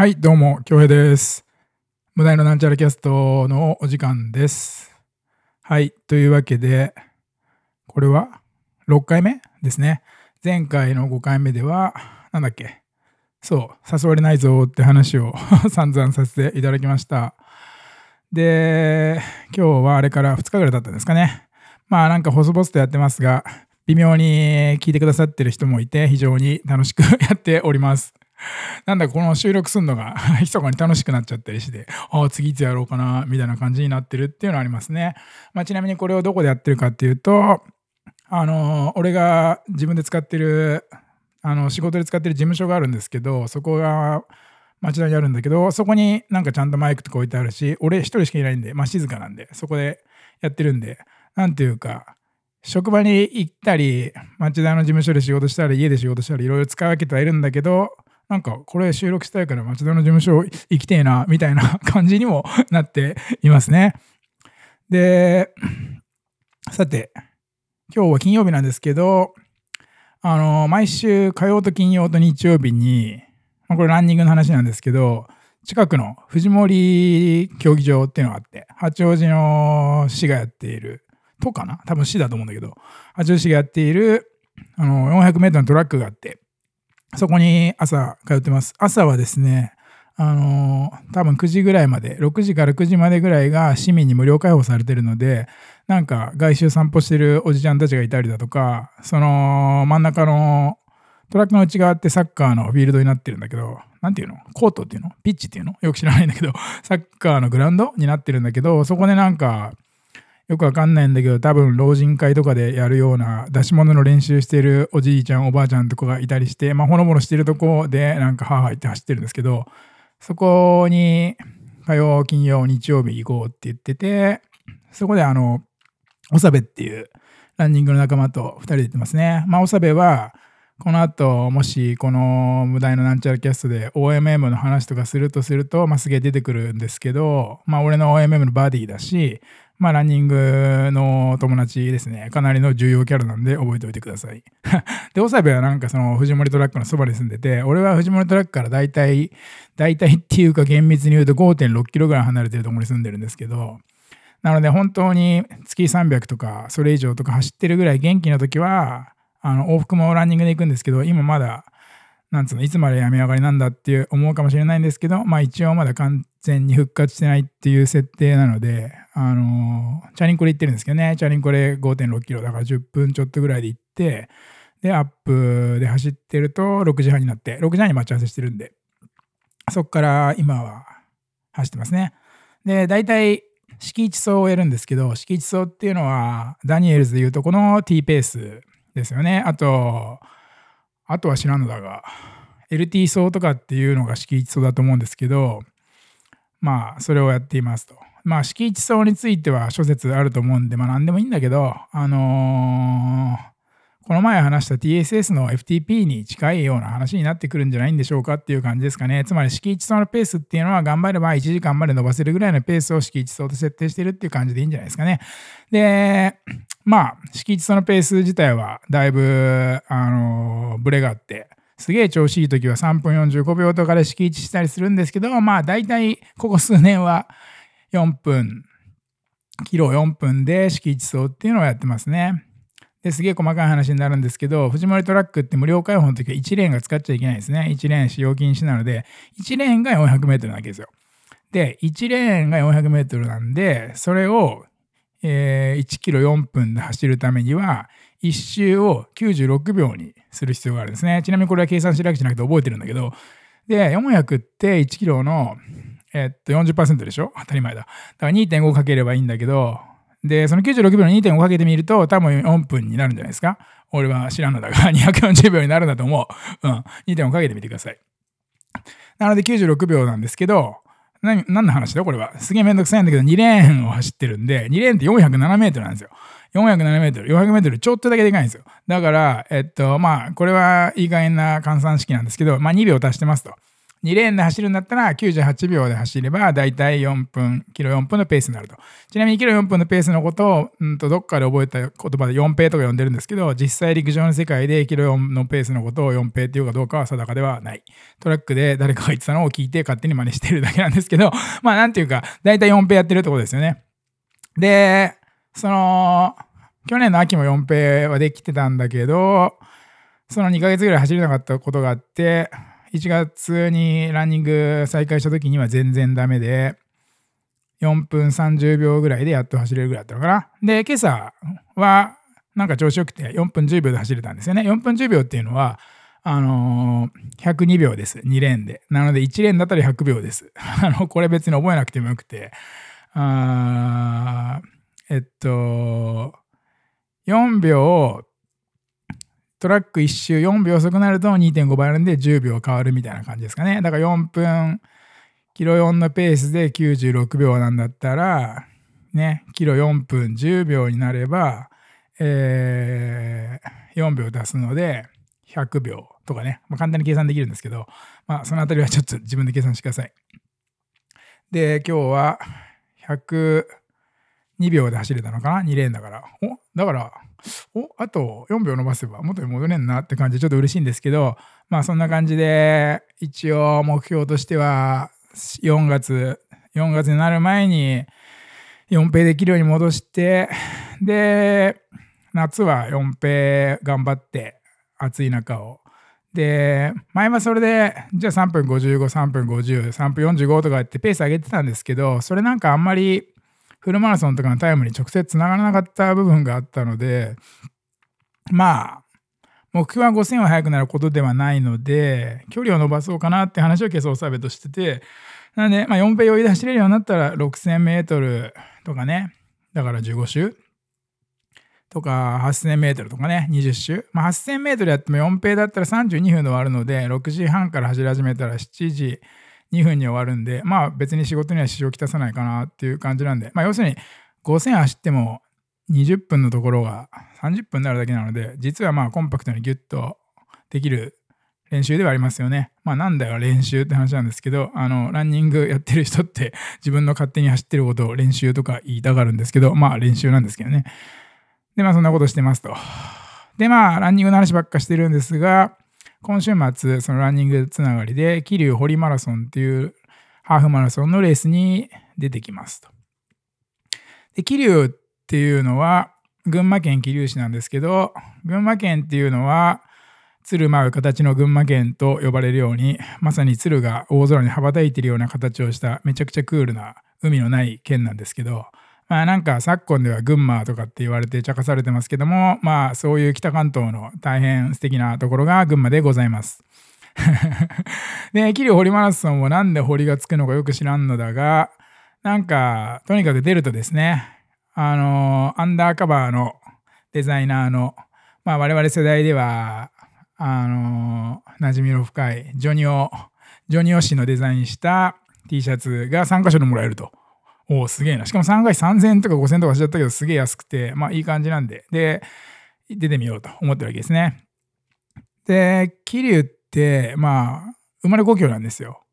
はい、どうも、京平です。無題のなんちゃらキャストのお時間です。はい、というわけで、これは6回目ですね。前回の5回目では、なんだっけ、そう、誘われないぞって話を 散々させていただきました。で、今日はあれから2日ぐらい経ったんですかね。まあなんか細々とやってますが、微妙に聞いてくださってる人もいて、非常に楽しく やっております。なんだこの収録するのが 密かに楽しくなっちゃったりして、ああ、次いつやろうかな、みたいな感じになってるっていうのはありますね。まあ、ちなみにこれをどこでやってるかっていうと、あの、俺が自分で使ってる、あの、仕事で使ってる事務所があるんですけど、そこが町田にあるんだけど、そこになんかちゃんとマイクとか置いてあるし、俺一人しかいないんで、まあ静かなんで、そこでやってるんで、なんていうか、職場に行ったり、町田の事務所で仕事したり、家で仕事したり、いろいろ使い分けてはいるんだけど、なんかこれ収録したいから町田の事務所行きてえな、みたいな感じにもなっていますね。で、さて、今日は金曜日なんですけど、あの、毎週火曜と金曜と日曜日に、これランニングの話なんですけど、近くの藤森競技場っていうのがあって、八王子の市がやっている、とかな？多分市だと思うんだけど、八王子市がやっている、あの、400メートルのトラックがあって、そこに朝通ってます。朝はですね、あのー多分9時ぐらいまで、6時から9時までぐらいが市民に無料開放されてるので、なんか外周散歩してるおじちゃんたちがいたりだとか、その真ん中のトラックの内側ってサッカーのフィールドになってるんだけど、なんていうの？コートっていうの？ピッチっていうの？よく知らないんだけど、サッカーのグラウンドになってるんだけど、そこでなんか、よくわかんないんだけど、多分老人会とかでやるような出し物の練習してるおじいちゃん、おばあちゃんとかがいたりして、まあ、ほのぼのしてるとこで、なんか、はーはーって走ってるんですけど、そこに、火曜、金曜、日曜日行こうって言ってて、そこであの、おさべっていうランニングの仲間と2人で行ってますね。まあ、おさべは、この後、もしこの無題のなんちゃらキャストで OMM の話とかするとすると、まあ、すげえ出てくるんですけど、まあ、俺の OMM のバディだし、まあ、ランニングの友達ですね。かなりの重要キャラなんで覚えておいてください。で、おさべはなんかその藤森トラックのそばに住んでて、俺は藤森トラックから大体、大体っていうか厳密に言うと5.6キロぐらい離れてるところに住んでるんですけど、なので本当に月300とかそれ以上とか走ってるぐらい元気な時は、あの往復もランニングで行くんですけど、今まだ、なんつうの、いつまでやめ上がりなんだっていう思うかもしれないんですけど、まあ一応まだ完全に復活してないっていう設定なので、あのーチャリンコで行ってるんですけどね、チャリンコで5.6キロだから10分ちょっとぐらいで行って、で、アップで走ってると6時半になって、6時半に待ち合わせしてるんで、そこから今は走ってますね。で、大体、敷地走をやるんですけど、敷地走っていうのは、ダニエルズでいうとこの T ペースですよね。あと、あとは知らんのだが、LT 層とかっていうのが敷地層だと思うんですけど、まあ、それをやっていますと。まあ、敷地層については諸説あると思うんで、まあ、何でもいいんだけど、あのーこの前話した TSS の FTP に近いような話になってくるんじゃないんでしょうかっていう感じですかね。つまり、敷地走のペースっていうのは頑張れば1時間まで伸ばせるぐらいのペースを敷地走と設定してるっていう感じでいいんじゃないですかね。で、まあ、敷地走のペース自体はだいぶ、あのブレがあって、すげえ調子いい時は3分45秒とかで敷地したりするんですけど、まあ大体ここ数年は4分、キロ4分で敷地走っていうのをやってますね。ですげえ細かい話になるんですけど、藤森トラックって無料開放の時は1レーンが使っちゃいけないですね。1レーン使用禁止なので、1レーンが400メートルなわけですよ。で、1レーンが400メートルなんで、それを、えー1キロ4分で走るためには、1周を96秒にする必要があるんですね。ちなみにこれは計算してるわけじゃなくて覚えてるんだけど、で、400って1キロの、えっと、40%でしょ？当たり前だ。だから2.5かければいいんだけど、で、その96秒の2.5かけてみると、多分4分になるんじゃないですか？俺は知らんのだが、240秒になるんだと思う。うん。2.5かけてみてください。なので96秒なんですけど、何何の話だ？これは。すげえめんどくさいんだけど、2レーンを走ってるんで、2レーンって407メートルなんですよ。407メートル、400メートルちょっとだけでかいんですよ。だから、えっと、まあ、これはいい加減な換算式なんですけど、まあ2秒足してますと。2レーンで走るんだったら98秒で走れば大体4分、キロ4分のペースになると。ちなみにキロ4分のペースのことを、うんとどっかで覚えた言葉で4ペーとか呼んでるんですけど、実際陸上の世界でキロ4のペースのことを4ペーっていうかどうかは定かではない。トラックで誰かが言ってたのを聞いて勝手に真似してるだけなんですけど、まあなんていうか、大体4ペーやってるってことですよね。で、その、去年の秋も4ペーはできてたんだけど、その2ヶ月ぐらい走れなかったことがあって、1月にランニング再開した時には全然ダメで、4分30秒ぐらいでやっと走れるぐらいだったのかな。で、今朝はなんか調子よくて4分10秒で走れたんですよね。4分10秒っていうのは、あのー、102秒です。2レーンで。なので1レーンだったら100秒です。あの、これ別に覚えなくてもよくて。あえっと、4秒トラック1周4秒遅くなると2.5倍あるんで10秒変わるみたいな感じですかね。だから4分キロ4のペースで96秒なんだったら、ね、キロ4分10秒になれば、えー、4秒出すので100秒とかね、まあ、簡単に計算できるんですけど、まあ、そのあたりはちょっと自分で計算してください。で、今日は102秒で走れたのかな ?2 レーンだから。おだから、おあと4秒伸ばせば元に戻れんなって感じでちょっと嬉しいんですけど、まあそんな感じで、一応目標としては、4月、4月になる前に4ペできるように戻して、で、夏は4ペ頑張って、暑い中を。で、前はそれで、じゃあ3分55、3分50、3分45とかってペース上げてたんですけど、それなんかあんまりフルマラソンとかのタイムに直接つながらなかった部分があったので、まあ、目標は5000は速くなることではないので、距離を伸ばそうかなって話をケソーサベとしてて、なので、まあ、4ペ余裕で走れるようになったら6000メートルとかね、だから15周とか8000メートルとかね、20周。まあ、8000メートルやっても4ペだったら32分で終わるので、6時半から走り始めたら7時2分に終わるんで、まあ別に仕事には支障をきたさないかなっていう感じなんで、まあ要するに5000走っても20分のところが30分になるだけなので、実はまあコンパクトにギュッとできる練習ではありますよね。まあなんだよ練習って話なんですけど、あの、ランニングやってる人って自分の勝手に走ってることを練習とか言いたがるんですけど、まあ練習なんですけどね。で、まあそんなことしてますと。で、まあランニングの話ばっかしてるんですが、今週末、そのランニングつながりで、桐生堀マラソンっていうハーフマラソンのレースに出てきますと。で、桐生っていうのは、群馬県桐生市なんですけど、群馬県っていうのは、鶴舞う形の群馬県と呼ばれるように、まさに鶴が大空に羽ばたいているような形をしためちゃくちゃクールな海のない県なんですけど、まあなんか昨今では群馬とかって言われて茶化されてますけども、まあそういう北関東の大変素敵なところが群馬でございます。で、桐生堀マラソンもなんで堀がつくのかよく知らんのだが、なんかとにかく出るとですね、あの、アンダーカバーのデザイナーの、まあ我々世代では、あの、馴染みの深いジョニオ、ジョニオ氏のデザインした T シャツが3箇所でもらえると。おお、すげえな。しかも3回3000円とか5000円とかしちゃったけど、すげえ安くて、まあいい感じなんで、で、出てみようと思ってるわけですね。で、桐生って、まあ、生まれ故郷なんですよ。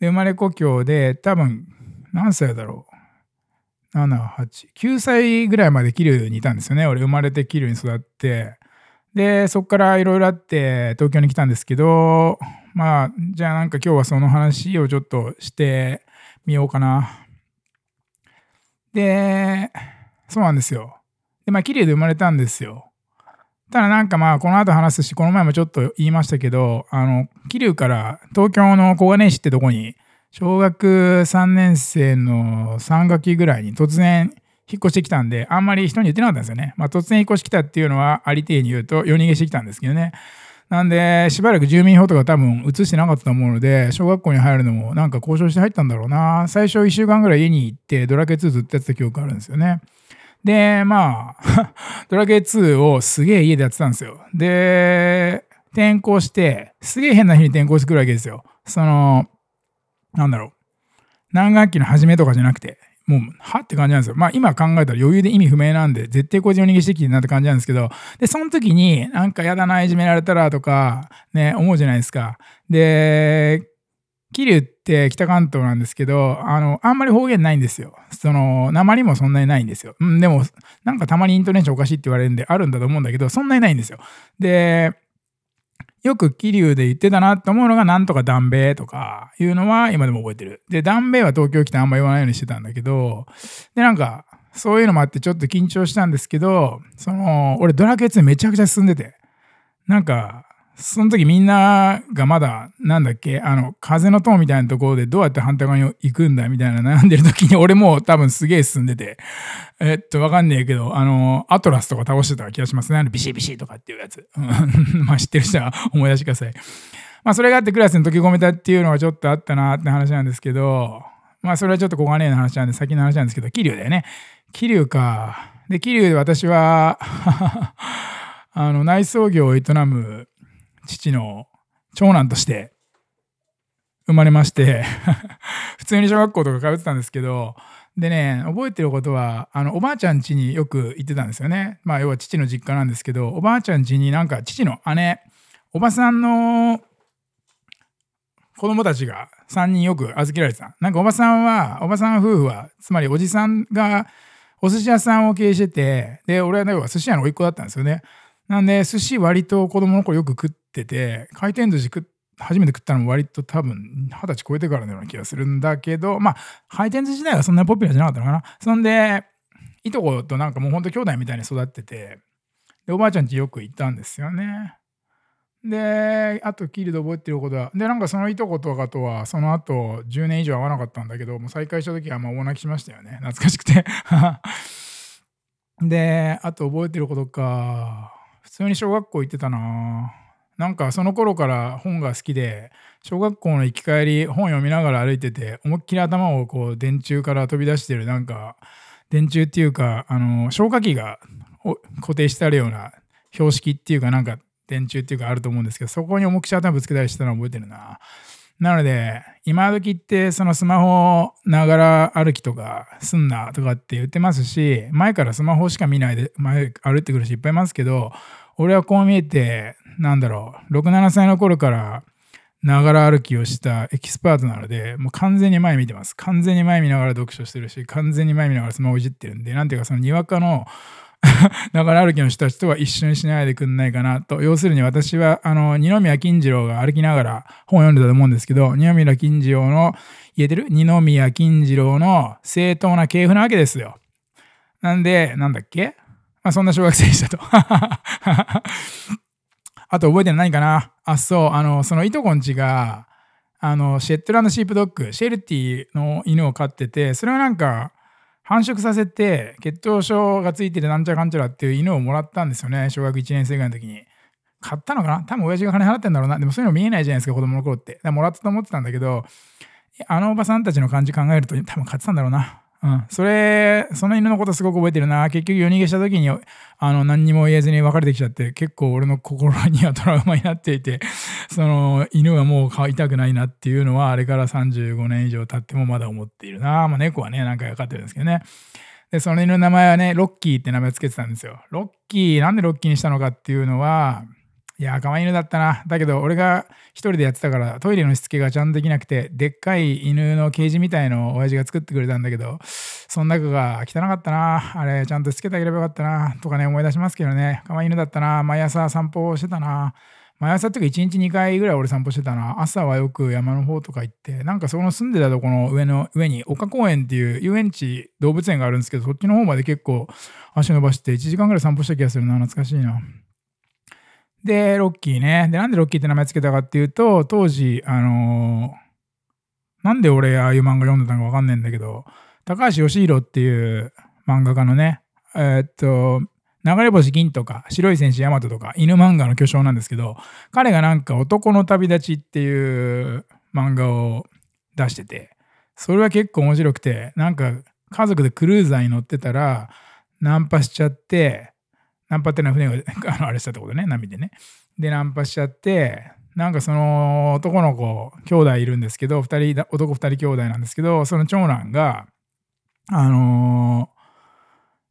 で、生まれ故郷で、多分、何歳だろう。7、8、9歳ぐらいまで桐生にいたんですよね。俺、生まれて桐生に育って。で、そこからいろいろあって東京に来たんですけど、まあ、じゃあなんか今日はその話をちょっとしてみようかな。で、そうなんですよ。で、まあ、綺麗で生まれたんですよ。ただなんかまあ、この後話すし、この前もちょっと言いましたけど、あの、桐生から東京の小金井市ってとこに、小学3年生の3学期ぐらいに突然引っ越してきたんで、あんまり人に言ってなかったんですよね。まあ、突然引っ越してきたっていうのは、ありていに言うと、夜逃げしてきたんですけどね。なんで、しばらく住民票とか多分移してなかったと思うので、小学校に入るのもなんか交渉して入ったんだろうな。最初1週間ぐらい家に行ってドラケ2ずっとやってた記憶あるんですよね。で、まあ、ドラケ2をすげえ家でやってたんですよ。で、転校して、すげえ変な日に転校してくるわけですよ。その、なんだろう。何学期の初めとかじゃなくて、もう、は？って感じなんですよ。まあ今考えたら余裕で意味不明なんで、絶対こいつに逃げしてきてなって感じなんですけど、で、その時になんかやだな、いじめられたらとか、ね、思うじゃないですか。で、桐生って北関東なんですけど、あの、あんまり方言ないんですよ。その、鉛もそんなにないんですよ。うん、でも、なんかたまにイントネーションおかしいって言われるんで、あるんだと思うんだけど、そんなにないんですよ。で、よく桐生で言ってたなと思うのが、なんとかダンベとかいうのは今でも覚えてる。で、ダンベは東京来てあんま言わないようにしてたんだけど、で、なんか、そういうのもあってちょっと緊張したんですけど、その、俺ドラケツめちゃくちゃ進んでて、なんか、その時みんながまだ、なんだっけ、あの、風の塔みたいなところでどうやって反対側に行くんだみたいな悩んでる時に、俺も多分すげえ進んでて、えっと、わかんねえけど、あの、アトラスとか倒してた気がしますね。あの、ビシビシとかっていうやつ。まあ知ってる人は 思い出してください。まあそれがあってクラスに溶け込めたっていうのがちょっとあったなって話なんですけど、まあそれはちょっと小金井の話なんで先の話なんですけど、桐生だよね。桐生か。で、桐生で私は あの、内装業を営む父の長男として生まれまして 普通に小学校とか通ってたんですけど、でね、覚えてることは、あの、おばあちゃん家によく行ってたんですよね。まあ、要は父の実家なんですけど、おばあちゃん家になんか父の姉、おばさんの子供たちが3人よく預けられてた。なんかおばさんは、おばさん夫婦は、つまりおじさんがお寿司屋さんを経営してて、で、俺は寿司屋の甥っ子だったんですよね。なんで、寿司割と子供の頃よく食っててて、回転寿司食初めて食ったのも割と多分二十歳超えてからのような気がするんだけど、まあ、回転寿司自体はそんなにポピュラーじゃなかったのかな。そんで、いとことなんかもうほんと兄弟みたいに育ってて、で、おばあちゃんちよく行ったんですよね。で、あと、キルで覚えてることは、で、なんかそのいとことかとは、その後、10年以上会わなかったんだけど、もう再会した時は、まあ、大泣きしましたよね。懐かしくて。で、あと覚えてることか。普通に小学校行ってたななんかその頃から本が好きで小学校の行き帰り本読みながら歩いてて思いっきり頭をこう電柱から飛び出してるなんか電柱っていうかあの消火器が固定してあるような標識っていうかなんか電柱っていうかあると思うんですけどそこに重くし頭ぶつけたりしたの覚えてるな。なので今時ってそのスマホながら歩きとかすんなとかって言ってますし前からスマホしか見ないで前歩いてくる人いっぱいいますけど俺はこう見えて、なんだろう、6、7歳の頃からながら歩きをしたエキスパートなので、もう完全に前見てます。完全に前見ながら読書してるし、完全に前見ながらスマホいじってるんで、なんていうかそのにわかの ながら歩きの人たちとは一緒にしないでくんないかなと。要するに私は、あの、二宮金次郎が歩きながら本を読んでたと思うんですけど、二宮金次郎の、言えてる？二宮金次郎の正当な系譜なわけですよ。なんで、なんだっけ？あ、そんな小学生でしたと。あと覚えてるの何かなあ、そう、あの、そのいとこんちが、あの、シェットランドシープドッグ、シェルティの犬を飼ってて、それをなんか、繁殖させて、血統症がついてるなんちゃかんちゃらっていう犬をもらったんですよね、小学1年生ぐらいの時に。買ったのかな？多分親父が金払ってんだろうな。でもそういうの見えないじゃないですか、子供の頃って。だからもらったと思ってたんだけど、あのおばさんたちの感じ考えると多分買ってたんだろうな。うん、それ、その犬のことすごく覚えてるな。結局夜逃げした時に、あの、何にも言えずに別れてきちゃって、結構俺の心にはトラウマになっていて、その、犬はもう飼いたくないなっていうのは、あれから35年以上経ってもまだ思っているな。まあ、猫はね、何回か飼ってるんですけどね。で、その犬の名前はね、ロッキーって名前を付けてたんですよ。ロッキー、なんでロッキーにしたのかっていうのは、いや、可愛い犬だったな。だけど、俺が一人でやってたから、トイレのしつけがちゃんとできなくて、でっかい犬のケージみたいのを親父が作ってくれたんだけど、その中が汚かったな。あれ、ちゃんとしつけてあげればよかったな。とかね、思い出しますけどね。可愛い犬だったな。毎朝散歩してたな。毎朝っていうか1日2回ぐらい俺散歩してたな。朝はよく山の方とか行って、なんかその住んでたとこの上の上に丘公園っていう遊園地動物園があるんですけど、そっちの方まで結構足伸ばして1時間ぐらい散歩した気がするな。懐かしいな。で、ロッキーね。で、なんでロッキーって名前つけたかっていうと、当時、あのー、なんで俺ああいう漫画読んでたのかわかんないんだけど、高橋義弘っていう漫画家のね、えー、っと、流れ星銀とか、白い戦士ヤマトとか、犬漫画の巨匠なんですけど、彼がなんか男の旅立ちっていう漫画を出してて、それは結構面白くて、なんか家族でクルーザーに乗ってたら、ナンパしちゃって、ナンパってのは船を あれしたってことね、波でね。で、ナンパしちゃって、なんかその男の子、兄弟いるんですけど、2人、男2人兄弟なんですけど、その長男が、あの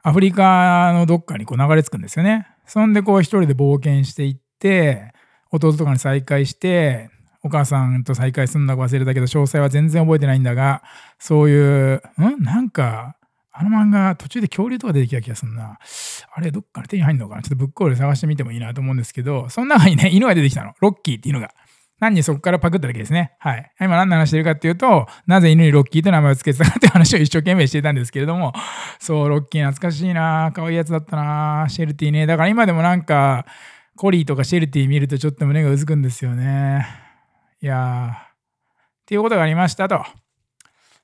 ー、アフリカのどっかにこう流れ着くんですよね。そんでこう一人で冒険していって、弟とかに再会して、お母さんと再会するのか忘れたけど、詳細は全然覚えてないんだが、そういう、ん？なんか、あの漫画途中で恐竜とか出てきた気がするな。あれ、どっから手に入んのかな？ちょっとブックオール探してみてもいいなと思うんですけど、その中にね、犬が出てきたの。ロッキーっていうのが。何にそこからパクっただけですね。はい。今何の話してるかっていうと、なぜ犬にロッキーって名前を付けてたかっていう話を一生懸命してたんですけれども、そう、ロッキー懐かしいな可愛いやつだったなシェルティね。だから今でもなんか、コリーとかシェルティ見るとちょっと胸がうずくんですよね。いやー。っていうことがありましたと。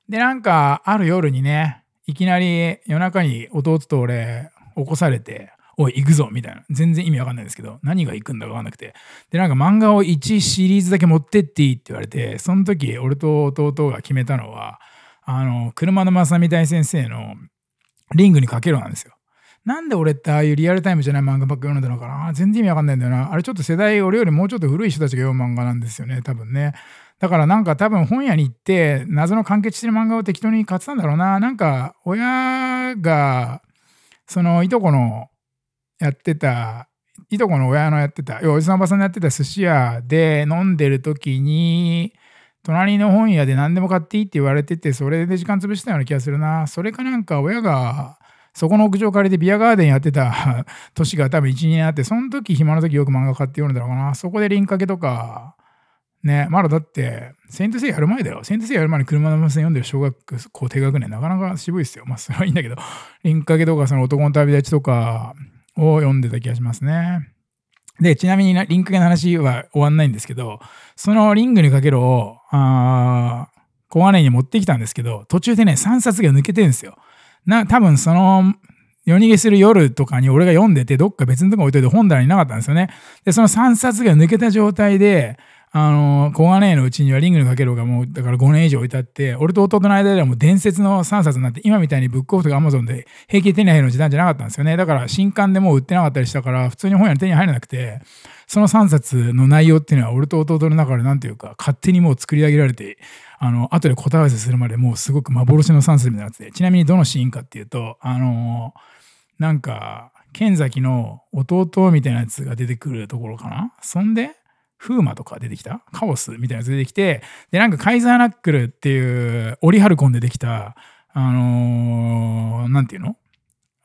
で、なんか、ある夜にね、いきなり夜中に弟と俺起こされて、おい、行くぞみたいな。全然意味わかんないんですけど、何が行くんだかわかんなくて。で、なんか漫画を1シリーズだけ持ってっていいって言われて、その時、俺と弟が決めたのは、あの、車の正美大先生のリングにかけろなんですよ。なんで俺ってああいうリアルタイムじゃない漫画ばっか読んでるのかな？全然意味わかんないんだよな。あれちょっと世代、俺よりもうちょっと古い人たちが読む漫画なんですよね、多分ね。だからなんか多分本屋に行って謎の完結してる漫画を適当に買ってたんだろうな。なんか親がそのいとこのやってた、いとこの親のやってた、おじさんおばさんのやってた寿司屋で飲んでる時に、隣の本屋で何でも買っていいって言われてて、それで時間潰したような気がするな。それかなんか親が、そこの屋上借りてビアガーデンやってた 年が多分1、2年あって、その時暇の時よく漫画買って読んだろうな。そこで輪掛けとか、ね、まだだって、セイントセイやる前だよ。セイントセイやる前に車の無線読んでる小学校低学年、なかなか渋いですよ。まあ、それはいいんだけど、輪掛けとか、その男の旅立ちとかを読んでた気がしますね。で、ちなみにリン掛けの話は終わんないんですけど、そのリングにかけるを、あ小金井に持ってきたんですけど、途中でね、3冊が抜けてるんですよ。な、多分その、夜逃げする夜とかに俺が読んでて、どっか別のとこ置いといて本棚になかったんですよね。で、その3冊が抜けた状態で、あの、小金井のうちにはリングのかけろがもう、だから5年以上置いてあって、俺と弟の間ではもう伝説の3冊になって、今みたいにブックオフとかアマゾンで平気で手に入るの時代じゃなかったんですよね。だから新刊でもう売ってなかったりしたから、普通に本屋に手に入らなくて、その3冊の内容っていうのは、俺と弟の中でなんていうか、勝手にもう作り上げられて、あの、後で答え合わせするまでもうすごく幻の3冊みたいになってて、ちなみにどのシーンかっていうと、あのなんか、剣崎の弟みたいなやつが出てくるところかなそんで、フーマとか出てきた？カオスみたいなやつ出てきて、で、なんかカイザーナックルっていう、オリハルコンでできた、あのー、なんていうの？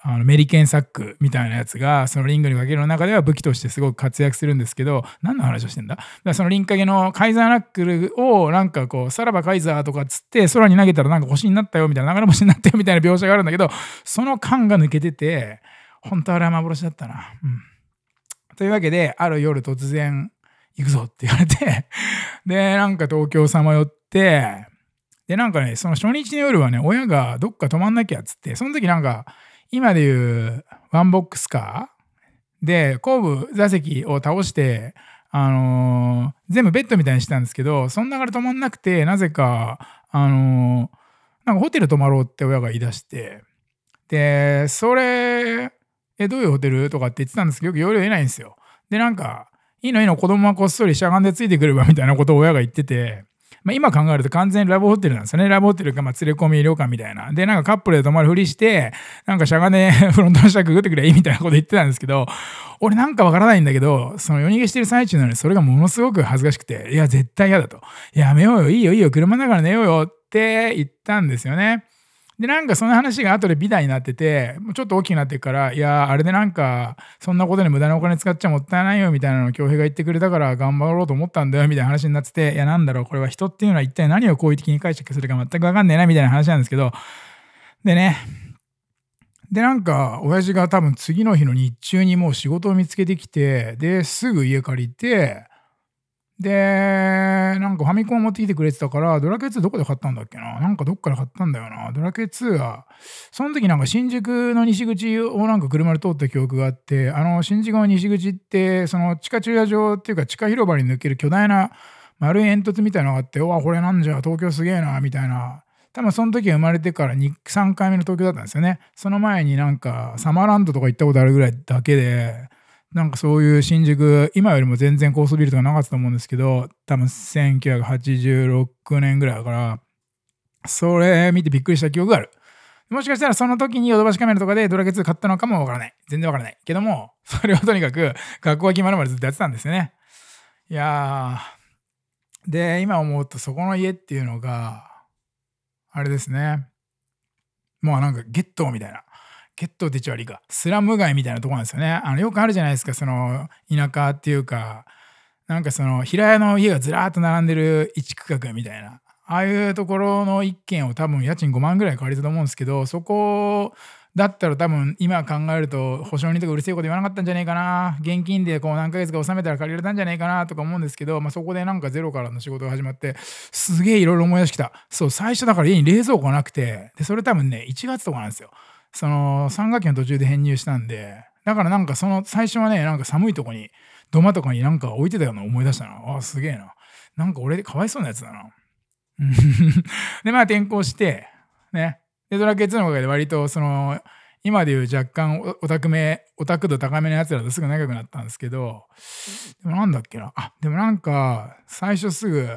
あのメリケンサックみたいなやつがそのリングにかけるの中では武器としてすごく活躍するんですけど何の話をしてんだ？だからそのリンカゲのカイザーナックルをなんかこうさらばカイザーとかっつって空に投げたらなんか星になったよみたいな流れ星になったよみたいな描写があるんだけどその感が抜けてて本当あれは幻だったな。うん、というわけである夜突然行くぞって言われて で、なんか東京さまよって、で、なんかね、その初日の夜はね、親がどっか泊まんなきゃっつって、その時なんか、今でいうワンボックスカーで、後部座席を倒して、あのー、全部ベッドみたいにしたんですけど、その流れ止まんなくて、なぜか、あのー、なんかホテル泊まろうって親が言い出して、で、それ、え、どういうホテル？とかって言ってたんですけど、よく夜言えないんですよ。で、なんか、いいのいいの子供はこっそりしゃがんでついてくればみたいなことを親が言ってて、まあ、今考えると完全にラブホテルなんですよね。ラブホテルかまあ連れ込み旅館みたいな。で、なんかカップルで泊まるふりして、なんかしゃがね フロントの下くぐってくれいいみたいなこと言ってたんですけど、俺なんかわからないんだけど、その夜逃げしてる最中なのにそれがものすごく恥ずかしくて、いや、絶対嫌だと。やめようよ、いいよ、いいよ、車の中で寝ようよって言ったんですよね。で、なんかその話が後で美談になってて、ちょっと大きくなってから、いや、あれでなんか、そんなことに無駄なお金使っちゃもったいないよみたいなのを恭平が言ってくれたから頑張ろうと思ったんだよみたいな話になってて、いや、なんだろう、これは人っていうのは一体何を好意的に解釈するか全くわかんねえなみたいな話なんですけど、でね、で、なんか、親父が多分次の日の日中にもう仕事を見つけてきて、で、すぐ家借りて、で、なんかファミコン持ってきてくれてたから、ドラケ2どこで買ったんだっけな？なんかどっから買ったんだよな。ドラケ2は、その時なんか新宿の西口をなんか車で通った記憶があって、あの新宿の西口って、その地下駐車場っていうか地下広場に抜ける巨大な丸い煙突みたいなのがあって、うわ、これなんじゃ、東京すげえな、みたいな。多分その時生まれてから2、3回目の東京だったんですよね。その前になんかサマーランドとか行ったことあるぐらいだけで、なんかそういう新宿、今よりも全然高層ビルとかなかったと思うんですけど、多分1986年ぐらいだから、それ見てびっくりした記憶がある。もしかしたらその時にヨドバシカメラとかでドラケ2買ったのかもわからない。全然わからない。けども、それをとにかく学校が決まるまでずっとやってたんですよね。いやーで、今思うとそこの家っていうのが、あれですね。もうなんかゲットみたいな。ゲットって言っちゃ悪いか。スラム街みたいなとこなんですよね。あのよくあるじゃないですか、その田舎っていうか、なんかその平屋の家がずらーっと並んでる一区画みたいな。ああいうところの一軒を多分家賃5万ぐらい借りたと思うんですけど、そこだったら多分今考えると保証人とかうるせえこと言わなかったんじゃねえかな現金でこう何ヶ月か納めたら借りられたんじゃねえかなとか思うんですけど、まあ、そこでなんかゼロからの仕事が始まってすげえいろいろ思い出してきたそう最初だから家に冷蔵庫がなくてでそれ多分ね1月とかなんですよその3学期の途中で編入したんでだからなんかその最初はねなんか寒いとこに土間とかになんか置いてたような思い出したなあすげえな。なんか俺かわいそうなやつだな。でまあ転校してね。で、ドラケ2のおかげで割とその、今でいう若干オタクめ、オタク度高めのやつらとすぐ仲良くなったんですけど、でもなんだっけな。あ、でもなんか、最初すぐ、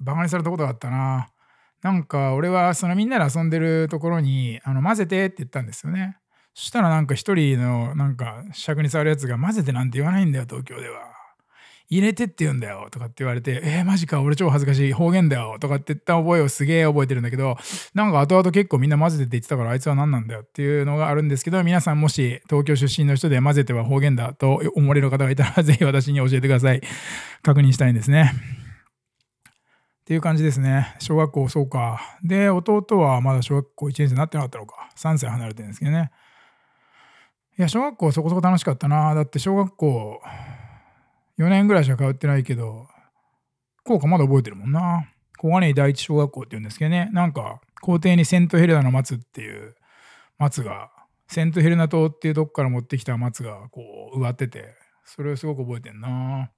バカにされたことがあったな。なんか、俺はそのみんなで遊んでるところに、あの、混ぜてって言ったんですよね。そしたらなんか一人のなんか尺に触るやつが混ぜてなんて言わないんだよ、東京では。入れてって言うんだよとかって言われて、えー、マジか、俺超恥ずかしい、方言だよとかって言った覚えをすげえ覚えてるんだけど、なんか後々結構みんな混ぜてって言ってたから、あいつは何なんだよっていうのがあるんですけど、皆さんもし東京出身の人で混ぜては方言だと思われる方がいたら、ぜひ私に教えてください。確認したいんですね。っていう感じですね。小学校、そうか。で、弟はまだ小学校1年生になってなかったのか。3歳離れてるんですけどね。いや、小学校そこそこ楽しかったな。だって小学校、4年ぐらいしか通ってないけど、校歌まだ覚えてるもんな。小金井第一小学校って言うんですけどね、なんか校庭にセントヘレナの松っていう松が、セントヘレナ島っていうとこから持ってきた松がこう植わってて、それをすごく覚えてんな。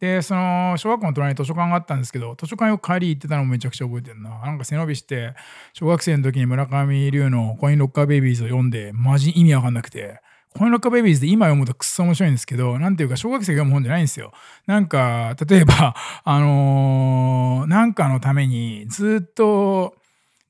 で、その小学校の隣に図書館があったんですけど、図書館を帰り行ってたのもめちゃくちゃ覚えてんな。なんか背伸びして、小学生の時に村上龍のコインロッカーベイビーズを読んで、マジ意味わかんなくて、コインロッカーベイビーズで今読むとくっそ面白いんですけど、なんていうか小学生が読む本じゃないんですよ。なんか、例えば、あのー、なんかのためにずっと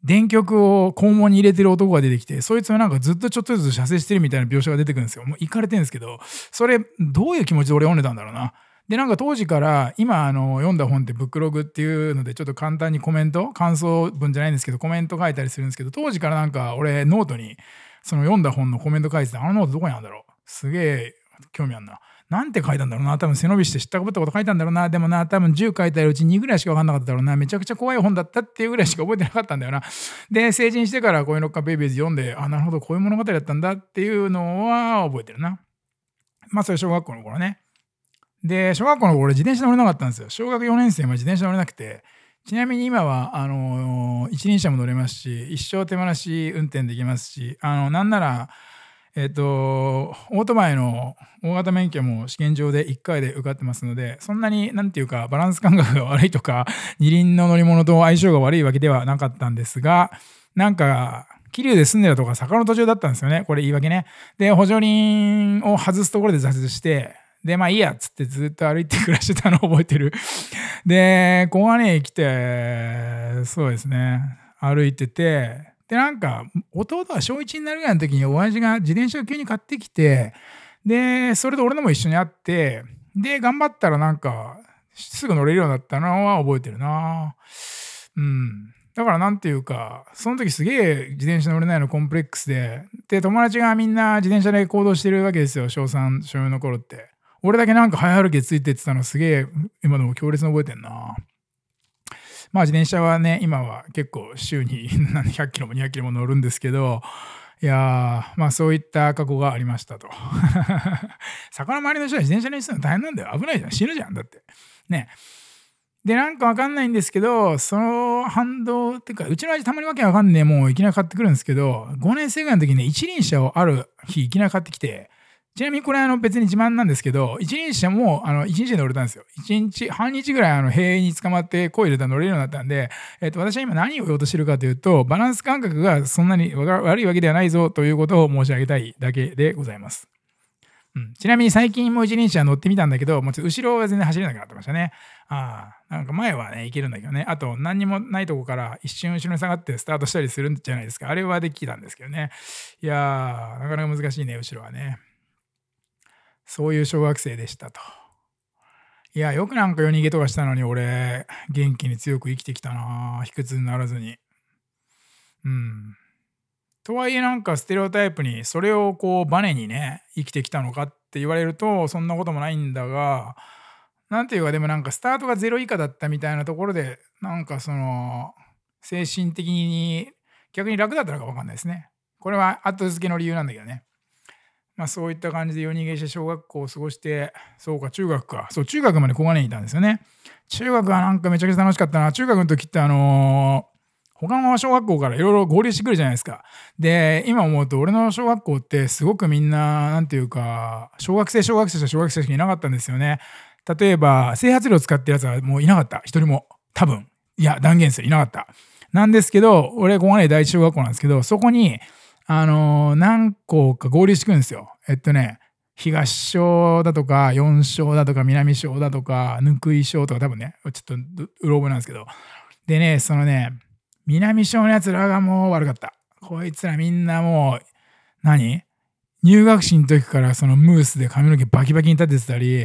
電極を肛門に入れてる男が出てきて、そいつはなんかずっとちょっとずつ射精してるみたいな描写が出てくるんですよ。もう行かれてるんですけど、それどういう気持ちで俺読んでたんだろうな。で、なんか当時から今あの読んだ本ってブックログっていうのでちょっと簡単にコメント、感想文じゃないんですけどコメント書いたりするんですけど、当時からなんか俺ノートにその読んだ本のコメント書いてたあのノートどこにあるんだろう？すげえ興味あるな。なんて書いたんだろうな？多分背伸びして知ったかぶったこと書いたんだろうな？でもな、多分10書いたうち2ぐらいしか分かんなかっただろうな？めちゃくちゃ怖い本だったっていうぐらいしか覚えてなかったんだよな。で、成人してからコインロッカー・ベイビーズ読んで、あ、なるほど、こういう物語だったんだっていうのは覚えてるな。まあ、それ小学校の頃ね。で、小学校の頃俺自転車乗れなかったんですよ。小学4年生は自転車乗れなくて、ちなみに今は、あの一輪車も乗れますし、一生手放し運転できますし、あの、なんなら、えっ、と、オートバイの大型免許も試験場で1回で受かってますので、そんなになんていうかバランス感覚が悪いとか、二輪の乗り物と相性が悪いわけではなかったんですが、なんか、桐生で住んでたとか坂の途中だったんですよね。これ言い訳ね。で、補助輪を外すところで挫折して、で、まあいいやっつってずっと歩いて暮らしてたのを覚えてる。で、小金井来て、そうですね、歩いてて、で、なんか、弟が小1になるぐらいの時に親父が自転車を急に買ってきて、で、それで俺のも一緒に会って、で、頑張ったらなんか、すぐ乗れるようになったのは覚えてるなうん。だからなんていうか、その時すげえ自転車乗れないのコンプレックスで、で、友達がみんな自転車で行動してるわけですよ、小3、小4の頃って。俺だけなんか早歩きついてってたのすげえ今でも強烈に覚えてんな。まあ自転車はね、今は結構週に 100キロも200キロも乗るんですけど、いやまあそういった過去がありましたと。坂の周りの人は自転車にするの大変なんだよ。危ないじゃん。死ぬじゃん。だって。ね。で、なんかわかんないんですけど、その反動っていうか、うちの味たまにわけわかんねえもういきなり買ってくるんですけど、5年生ぐらいの時にね、一輪車をある日いきなり買ってきて、ちなみにこれあの別に自慢なんですけど、一輪車もあの一日で乗れたんですよ。一日、半日ぐらいあの塀に捕まってこう入れたら乗れるようになったんで、えっと、私は今何を言おうとしてるかというと、バランス感覚がそんなに悪いわけではないぞということを申し上げたいだけでございます。うん、ちなみに最近も一輪車乗ってみたんだけど、もうちょっと後ろは全然走れなくなってましたね。ああ、なんか前はね、いけるんだけどね。あと、何にもないとこから一瞬後ろに下がってスタートしたりするんじゃないですか。あれはできたんですけどね。いやー、なかなか難しいね、後ろはね。そういう小学生でしたといや、よくなんか夜逃げとかしたのに、俺、元気に強く生きてきたな卑屈にならずに。うん。とはいえなんかステレオタイプにそれをこうバネにね生きてきたのかって言われるとそんなこともないんだが何ていうかでもなんかスタートが0以下だったみたいなところでなんかその精神的に逆に楽だったのか分かんないですね。これは後付けの理由なんだけどね。まあそういった感じで夜逃げして小学校を過ごしてそうか中学かそう中学まで小金井にいたんですよね。中学はなんかめちゃくちゃ楽しかったな。中学の時ってあのー他の小学校からいろいろ合流してくるじゃないですか。で、今思うと俺の小学校ってすごくみんな、なんていうか、小学生、小学生と小学生しかいなかったんですよね。例えば、整髪料使ってるやつはもういなかった。一人も。多分。いや、断言する。いなかった。なんですけど、俺、ここまで第一小学校なんですけど、そこに、あのー、何校か合流してくるんですよ。えっとね、東小だとか、四小だとか、南小だとか、ぬくい小とか、多分ね、ちょっとうろ覚えなんですけど。でね、そのね、南小のやつらがもう悪かった。こいつらみんなもう、何？入学式の時からそのムースで髪の毛バキバキに立ててたり、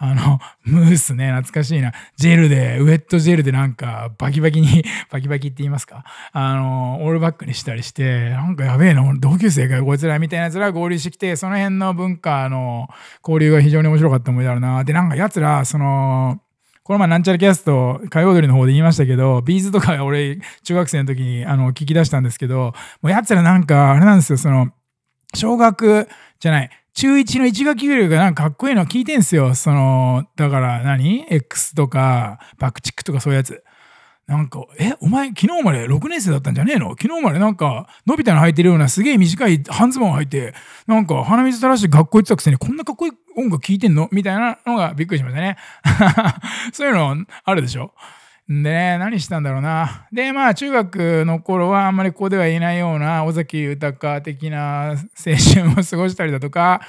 あの、ムースね、懐かしいな。ジェルで、ウェットジェルでなんか、バキバキに バキバキって言いますか？あの、オールバックにしたりして、なんかやべえな、同級生かよ、こいつらみたいなやつら合流してきて、その辺の文化の交流が非常に面白かった思い出あるな。で、なんか奴ら、その、この前なんちゃらキャスト、火曜日の方で言いましたけど、ビーズとか俺、中学生の時にあの聞き出したんですけど、もうやつらなんか、あれなんですよ、その、小学じゃない、中1の1学期ぐらいがなんかかっこいいの聞いてんすよ。その、だから何 ?X とか、バックチックとかそういうやつ。なんか、え、お前昨日まで6年生だったんじゃねえの？昨日までなんか、のび太の履いてるようなすげえ短い半ズボン履いて、なんか鼻水垂らして学校行ってたくせにこんなかっこいい音楽聴いてんの？みたいなのがびっくりしましたね。そういうのあるでしょ？でね、何したんだろうな。で、まあ、中学の頃はあんまりここでは言えないような尾崎豊的な青春を過ごしたりだとか、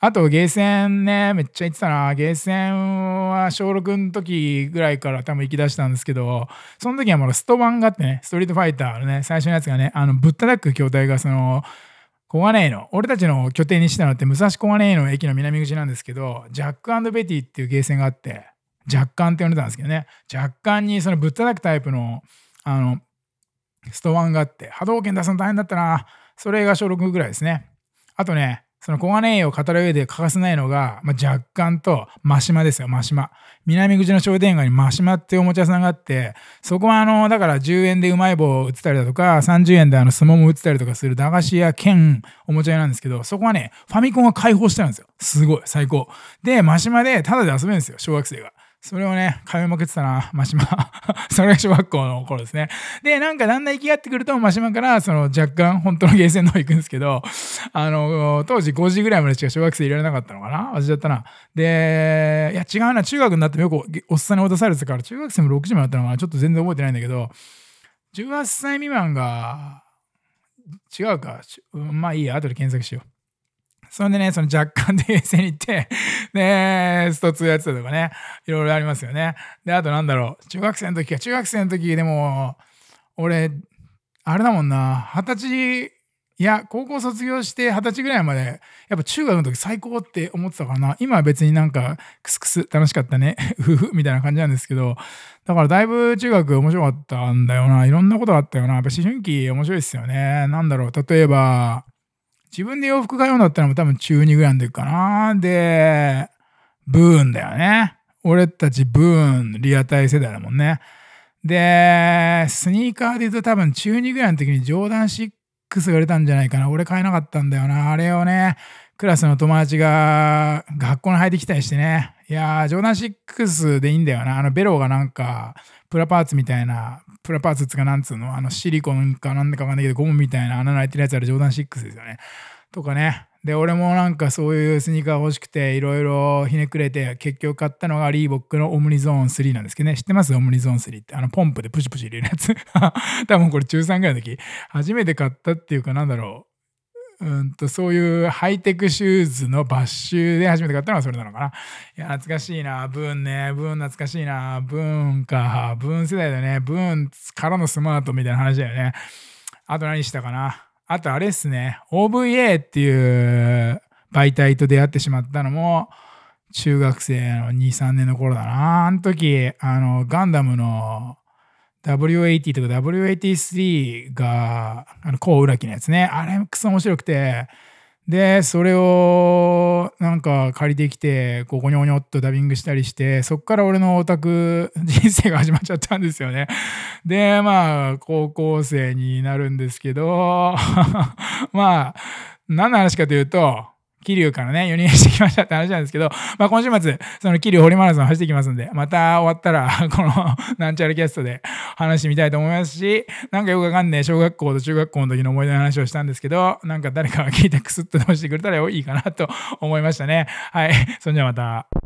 あと、ゲーセンね、めっちゃ行ってたな。ゲーセンは小6の時ぐらいから多分行き出したんですけど、その時はまだストバンがあってね、ストリートファイターのね、最初のやつがね、あの、ぶったたく筐体がその、小金井の、俺たちの拠点にしたのって武蔵小金井の駅の南口なんですけど、ジャックベティっていうゲーセンがあって、若干って呼んでたんですけどね、若干にそのぶったたくタイプの、あの、ストワンがあって、波動拳出すの大変だったな。それが小6ぐらいですね。あとね、その小金井を語る上で欠かせないのが、まあ、若干と真島ですよ、真島。南口の商店街に真島っていうおもちゃ屋さんがあって、そこはあの、だから10円でうまい棒を売ってたりだとか、30円であの相撲も売ってたりとかする駄菓子屋兼おもちゃ屋なんですけど、そこはね、ファミコンが開放してるんですよ。すごい、最高。で、真島でタダで遊べるんですよ、小学生が。それをね、通いまくってたな、真島。それが小学校の頃ですね。で、なんかだんだん行きがってくると、真島から、その若干、本当のゲーセンの方行くんですけど、あの、当時5時ぐらいまでしか小学生入れられなかったのかな忘れちゃったな。で、いや、違うな、中学になってもよくおっさんに落とされてたから、中学生も6時までだったのかなちょっと全然覚えてないんだけど、18歳未満が、違うか。まあいいや、後で検索しよう。それでね、その若干で衛星に行って、で、スト2やってたとかね、いろいろありますよね。で、あとなんだろう、中学生の時か、中学生の時でも、俺、あれだもんな、二十歳、いや、高校卒業して二十歳ぐらいまで、やっぱ中学の時最高って思ってたからな。今は別になんか、クスクス楽しかったね、ふふみたいな感じなんですけど、だからだいぶ中学面白かったんだよな。いろんなことがあったよな。やっぱ思春期面白いですよね。なんだろう、例えば、自分で洋服買うんだったのもう多分中2ぐらいの時かな。で、ブーンだよね。俺たちブーン、リアタイ世代だもんね。で、スニーカーで言うと多分中2ぐらいの時にジョーダン6が売れたんじゃないかな。俺買えなかったんだよな。あれをね、クラスの友達が学校に履いてきたりしてね。いやー、ジョーダン6でいいんだよな。あのベロがなんか、プラパーツみたいなプラパーツつかなんつうのあのシリコンかなんだかわかんないけどゴムみたいな穴の開いてるやつあるジョーダン6ですよね。とかね。で、俺もなんかそういうスニーカー欲しくていろいろひねくれて結局買ったのがリーボックのオムニゾーン3なんですけどね。知ってますオムニゾーン3って。あのポンプでプシプシ入れるやつ。多分これ中3ぐらいの時初めて買ったっていうかなんだろう。うんと、そういうハイテクシューズのバッシュで初めて買ったのはそれなのかな。いや、懐かしいな。ブーンね。ブーン懐かしいな。ブーンか。ブーン世代だね。ブーンからのスマートみたいな話だよね。あと何したかな。あとあれっすね。OVA っていう媒体と出会ってしまったのも、中学生の2、3年の頃だな。あの時、あの、ガンダムの W80 とか W83 が、あの、コウウラキのやつね。あれ、くそ面白くて、で、それをなんか借りてきて、こう、ゴニョゴニョっとダビングしたりして、そっから俺のオタク 人生が始まっちゃったんですよね。で、まあ、高校生になるんですけど、まあ、何の話かというと、桐生からね、4人してきましたって話なんですけど、まあ今週末、その桐生堀マラソン走ってきますんで、また終わったら、このなんちゃらキャストで話してみたいと思いますし、なんかよくわかんねえ小学校と中学校の時の思い出の話をしたんですけど、なんか誰かが聞いてクスッと直してくれたらいいかなと思いましたね。はい。そんじゃまた。